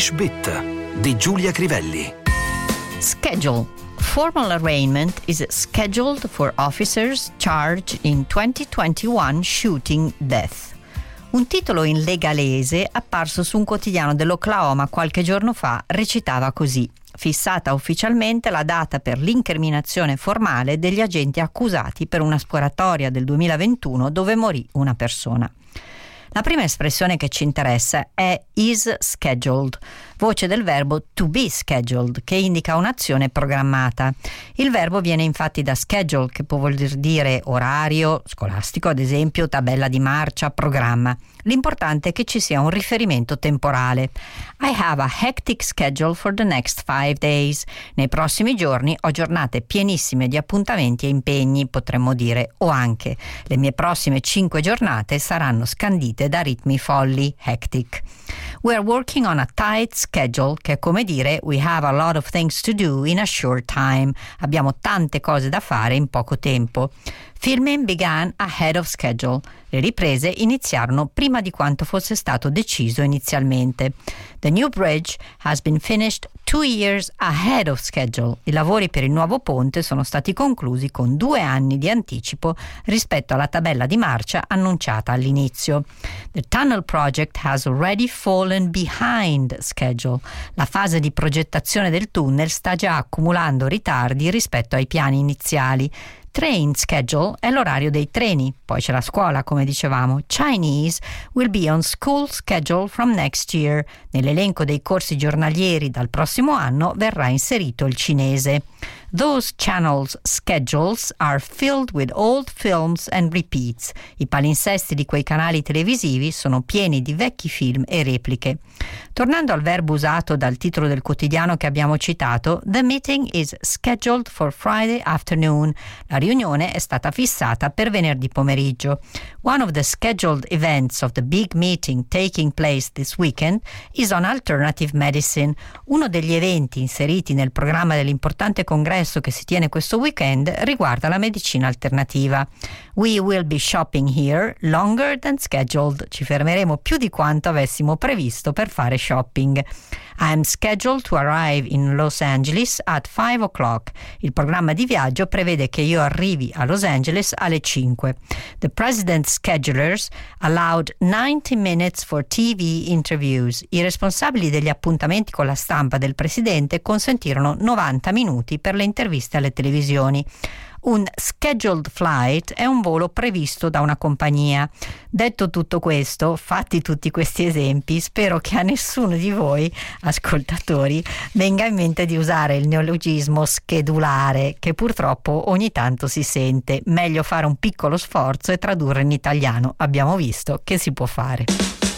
English Bit di Giulia Crivelli. Schedule. Formal arraignment is scheduled for officers charged in 2021 shooting death. Un titolo in legalese apparso su un quotidiano dell'Oklahoma qualche giorno fa recitava così fissata ufficialmente la data per l'incriminazione formale degli agenti accusati per una sparatoria del 2021 dove morì una persona. La prima espressione che ci interessa è is scheduled, voce del verbo to be scheduled, che indica un'azione programmata. Il verbo viene infatti da schedule, che può voler dire orario, scolastico ad esempio, tabella di marcia, programma. L'importante è che ci sia un riferimento temporale. I have a hectic schedule for the next five days. Nei prossimi giorni ho giornate pienissime di appuntamenti e impegni, potremmo dire, o anche le mie prossime cinque giornate saranno scandite da ritmi folli, hectic. We're working on a tight schedule, che è come dire we have a lot of things to do in a short time. Abbiamo tante cose da fare in poco tempo. Filming began ahead of schedule. Le riprese iniziarono prima di quanto fosse stato deciso inizialmente. The new bridge has been finished two years ahead of schedule. I lavori per il nuovo ponte sono stati conclusi con due anni di anticipo rispetto alla tabella di marcia annunciata all'inizio. The tunnel project has already fallen behind schedule. La fase di progettazione del tunnel sta già accumulando ritardi rispetto ai piani iniziali. Train schedule è l'orario dei treni, poi c'è la scuola, come dicevamo. Chinese will be on school schedule from next year. Nell'elenco dei corsi giornalieri dal prossimo anno verrà inserito il cinese. Those channels' schedules are filled with old films and repeats. I palinsesti di quei canali televisivi sono pieni di vecchi film e repliche. Tornando al verbo usato dal titolo del quotidiano che abbiamo citato, The meeting is scheduled for Friday afternoon. La riunione è stata fissata per venerdì pomeriggio. One of the scheduled events of the big meeting taking place this weekend is on alternative medicine. Uno degli eventi inseriti nel programma dell'importante congresso che si tiene questo weekend riguarda la medicina alternativa. We will be shopping here longer than scheduled. Ci fermeremo più di quanto avessimo previsto per fare shopping. I am scheduled to arrive in Los Angeles at 5 o'clock. Il programma di viaggio prevede che io arrivi a Los Angeles alle 5. The president's schedulers allowed 90 minutes for TV interviews. I responsabili degli appuntamenti con la stampa del presidente consentirono 90 minuti per le interviste alle televisioni. Un scheduled flight è un volo previsto da una compagnia. Detto tutto questo, fatti tutti questi esempi, spero che a nessuno di voi, ascoltatori, venga in mente di usare il neologismo schedulare, che purtroppo ogni tanto si sente. Meglio fare un piccolo sforzo e tradurre in italiano. Abbiamo visto che si può fare.